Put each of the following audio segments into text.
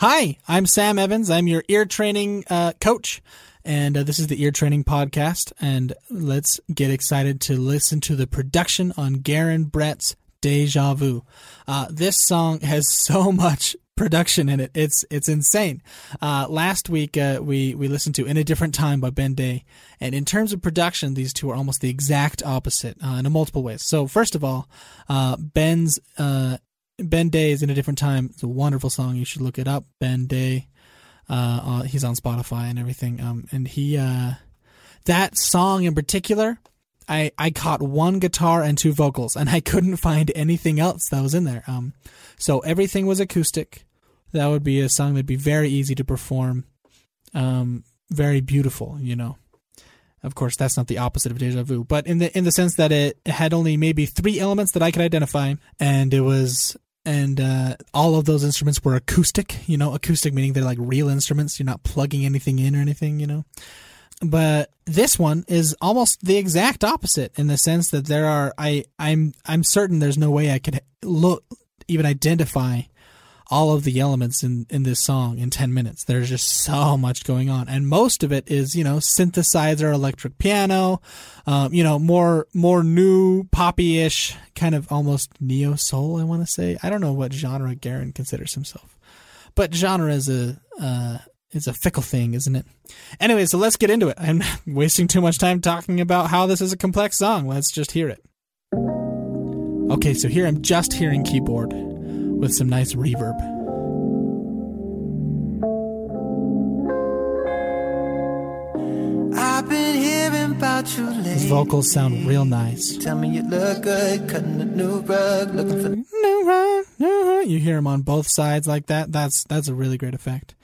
Hi, I'm Sam Evans. I'm your ear training uh, coach, and uh, this is the Ear Training Podcast. And let's get excited to listen to the production on Garon Brett's Deja Vu. Uh, this song has so much production in it. It's it's insane. Uh, last week uh, we we listened to In a Different Time by Ben Day, and in terms of production, these two are almost the exact opposite uh, in a multiple ways. So first of all, Ben's Ben Day is in a different time. It's a wonderful song. You should look it up. Ben Day. Uh, uh, he's on Spotify and everything. Um, and he, uh, that song in particular, I, I caught one guitar and two vocals and I couldn't find anything else that was in there. Um, so everything was acoustic. That would be a song that'd be very easy to perform. Um, very beautiful, you know. Of course, that's not the opposite of deja vu, but in the in the sense that it had only maybe three elements that I could identify, and it was and uh, all of those instruments were acoustic. You know, acoustic meaning they're like real instruments. You're not plugging anything in or anything. You know, but this one is almost the exact opposite in the sense that there are. I I'm I'm certain there's no way I could look even identify all of the elements in, in this song in 10 minutes. There's just so much going on. And most of it is, you know, synthesizer, electric piano, um, you know, more, more new poppy-ish kind of almost neo soul, I want to say. I don't know what genre Garon considers himself, but genre is a, uh, is a fickle thing, isn't it? Anyway, so let's get into it. I'm wasting too much time talking about how this is a complex song. Let's just hear it. Okay, so here I'm just hearing keyboard with some nice reverb. I've been hearing about you lately. His vocals sound real nice. Tell me you look good, cutting a new rug, looking for You hear him on both sides like that. That's that's a really great effect.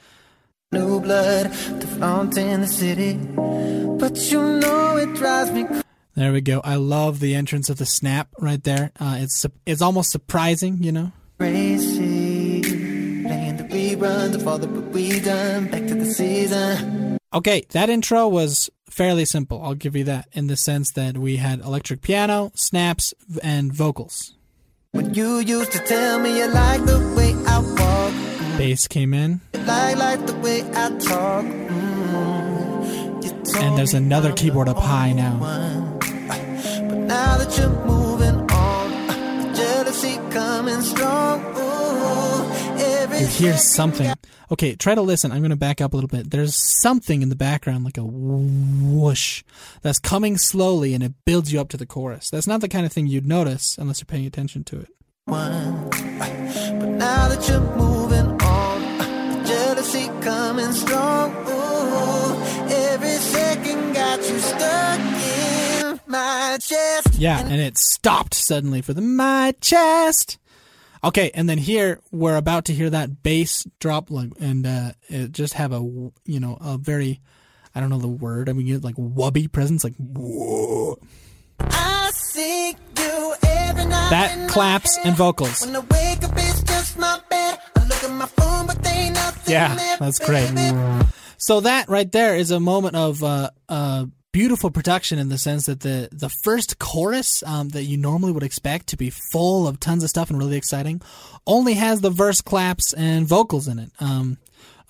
new blood to flaunt in the city. But you know it drives me There we go. I love the entrance of the snap right there. Uh, it's it's almost surprising, you know. Crazy. Playing the reruns of all that we done. Back to the season. Okay, that intro was fairly simple. I'll give you that in the sense that we had electric piano, snaps, and vocals. When you used to tell me you like the way I walk, Bass came in, like like the way I talk. Mm. And there's another keyboard up high now. But now that you're moving You hear something. Okay, try to listen. I'm going to back up a little bit. There's something in the background, like a whoosh, that's coming slowly and it builds you up to the chorus. That's not the kind of thing you'd notice unless you're paying attention to it. one. But now that you're moving on, jealousy coming strong. Chest. Yeah, and it stopped suddenly for the my chest. Okay, and then here we're about to hear that bass drop, like, and uh, it just have a you know a very, I don't know the word. I mean, you get like wubby presence, like whoa. I see you every night. That claps and vocals. When I wake up, it's just my bed. I look at my phone, but they nothing Yeah, that's great. So that right there is a moment of uh, uh, beautiful production in the sense that the the first chorus um, that you normally would expect to be full of tons of stuff and really exciting only has the verse claps and vocals in it. Um,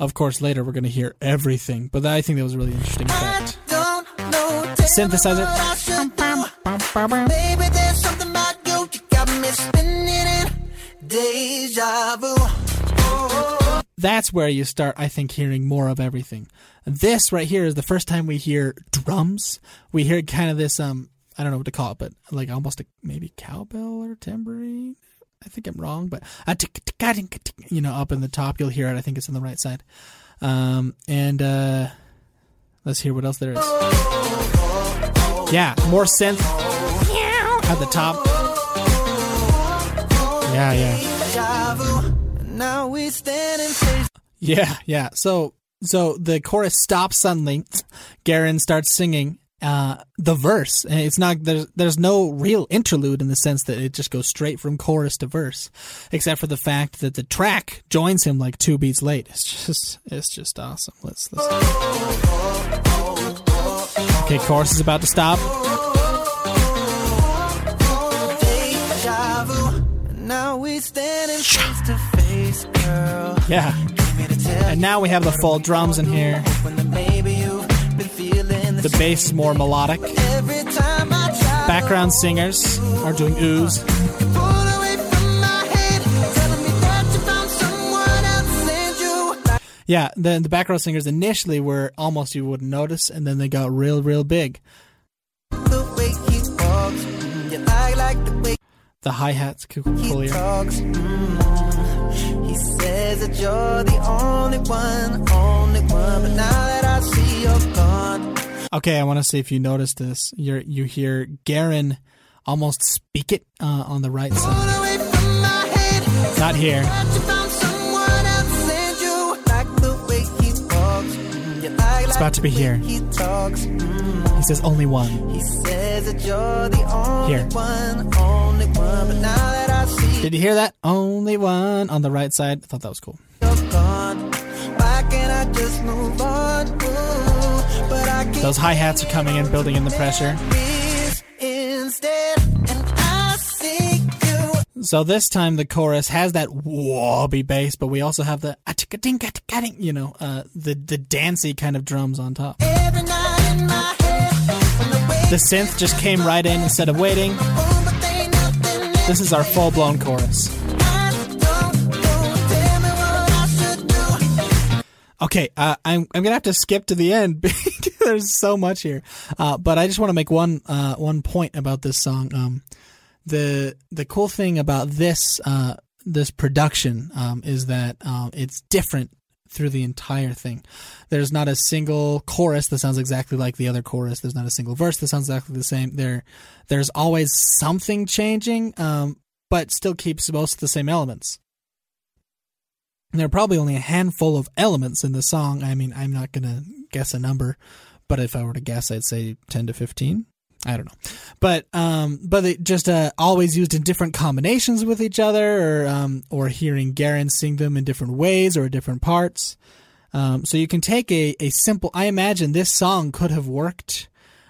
of course, later we're going to hear everything, but I think that was a really interesting I effect. don't know. tell Synthesizer. me what I. Baby, That's where you start, I think, hearing more of everything. This right here is the first time we hear drums. We hear kind of this um I don't know what to call it, but like almost a maybe cowbell or tambourine. I think I'm wrong, but you know, up in the top you'll hear it. I think it's on the right side. Um, and uh, let's hear what else there is. Yeah, more synth at the top. Yeah, yeah. Yeah, yeah. So so the chorus stops suddenly. Garon starts singing uh the verse. And it's not there's there's no real interlude in the sense that it just goes straight from chorus to verse. Except for the fact that the track joins him like two beats late. It's just it's just awesome. Let's listen. Okay, chorus is about to stop. deja vu. And Now we standing face to face. Yeah. And now we have the full drums in here. The bass more melodic. Background singers are doing ooze. Yeah, the the background singers initially were almost you wouldn't notice, and then they got real, real big. the hi hats cool. He says that you're the only one, only one. But now that I see you're gone, Okay, I want to see if you notice this. You you hear Garon almost speak it uh, on the right side. pull away from my head. Not here. It's about to be here. He talks. Mm. He says only one. He says that you're the only Here. one, only one. But now that I see Did you hear that? Only one on the right side. I thought that was cool. why can't I just move on? Ooh, but I Those hi hats are coming in, building in the pressure. So this time the chorus has that wobbly bass, but we also have the you know, uh, the the dancey kind of drums on top. Every night in my head, when the synth just came right in instead of waiting. but they nothing else. This is our full blown chorus. I don't know. Tell me what I should do. Okay, uh, I'm I'm gonna have to skip to the end because there's so much here. Uh, but I just want to make one uh, one point about this song. Um, the the cool thing about this uh, this production um, is that um, it's different through the entire thing. There's not a single chorus that sounds exactly like the other chorus. There's not a single verse that sounds exactly the same. There there's always something changing, um, but still keeps most of the same elements. And there are probably only a handful of elements in the song. I mean, I'm not to guess a number, but if I were to guess, I'd say 10 to 15. I don't know. But um but it just uh, always used in different combinations with each other or um or hearing Garon sing them in different ways or different parts. Um so you can take a a simple I imagine this song could have worked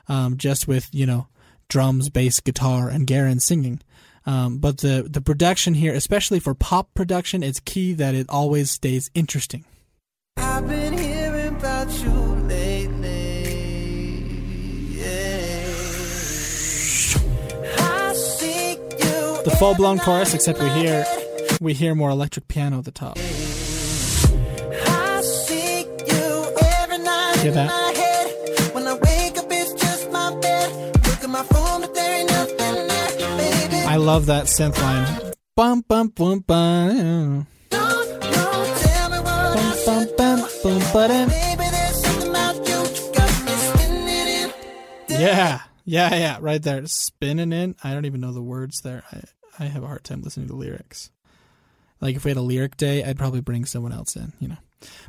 um just with, you know, drums, bass, guitar and Garon singing. Um, but the the production here, especially for pop production, it's key that it always stays interesting. The full blown chorus, except we hear we hear more electric piano at the top. I see you every night Hear that? my head. When I wake up, it's just my bed. Look at my phone, but there ain't nothing there, baby. I love that synth line. Bum bum bum bum. Yeah, yeah, yeah, right there. Spinning in. I don't even know the words there. I, I have a hard time listening to lyrics. Like if we had a lyric day, I'd probably bring someone else in, you know.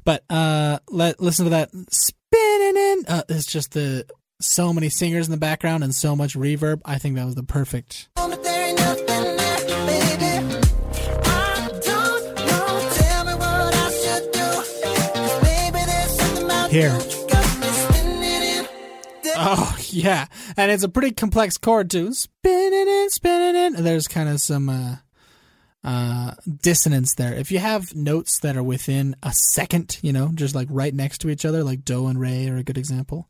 But uh let listen to that spinning in. Uh, it's just the so many singers in the background and so much reverb. I think that was the perfect. But there ain't nothing there, baby. I don't know. Tell me what I should do. 'Cause maybe there's something about Here. you that got me spinning in. Oh yeah, and it's a pretty complex chord too. Spinning in, spinning in. There's kind of some uh, uh, dissonance there. If you have notes that are within a second, you know, just like right next to each other, like do and re are a good example.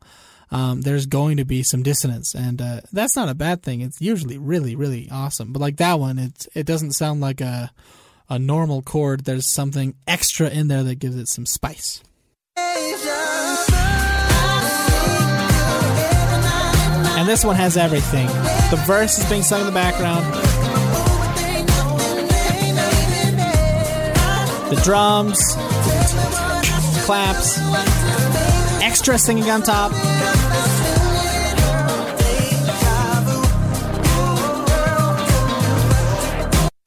Um, there's going to be some dissonance, and uh, that's not a bad thing. It's usually really, really awesome. But like that one, it it doesn't sound like a a normal chord. There's something extra in there that gives it some spice. And this one has everything. The verse is being sung in the background. The drums, claps, extra singing on top.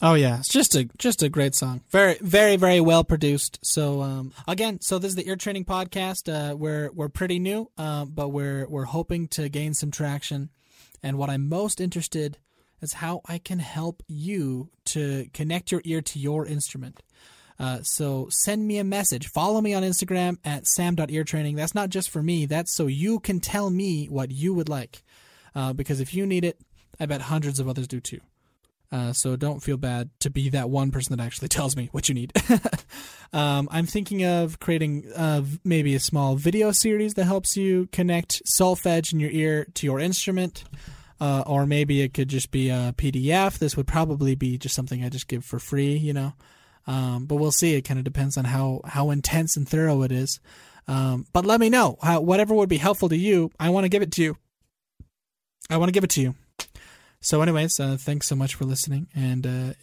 Oh yeah, it's just a just a great song. Very very very well produced. So um, again, so this is the ear training podcast. Uh, we're we're pretty new, uh, but we're we're hoping to gain some traction. And what I'm most interested is how I can help you to connect your ear to your instrument. Uh, so send me a message. Follow me on Instagram at sam.eartraining. That's not just for me. That's so you can tell me what you would like. Uh, because if you need it, I bet hundreds of others do too. Uh, so don't feel bad to be that one person that actually tells me what you need. um, I'm thinking of creating uh, maybe a small video series that helps you connect solfege in your ear to your instrument. Uh, or maybe it could just be a PDF. This would probably be just something I just give for free, you know. Um, but we'll see. It kind of depends on how how intense and thorough it is. Um, but let me know how, whatever would be helpful to you. I want to give it to you. I want to give it to you. So, anyways, uh, thanks so much for listening, and uh,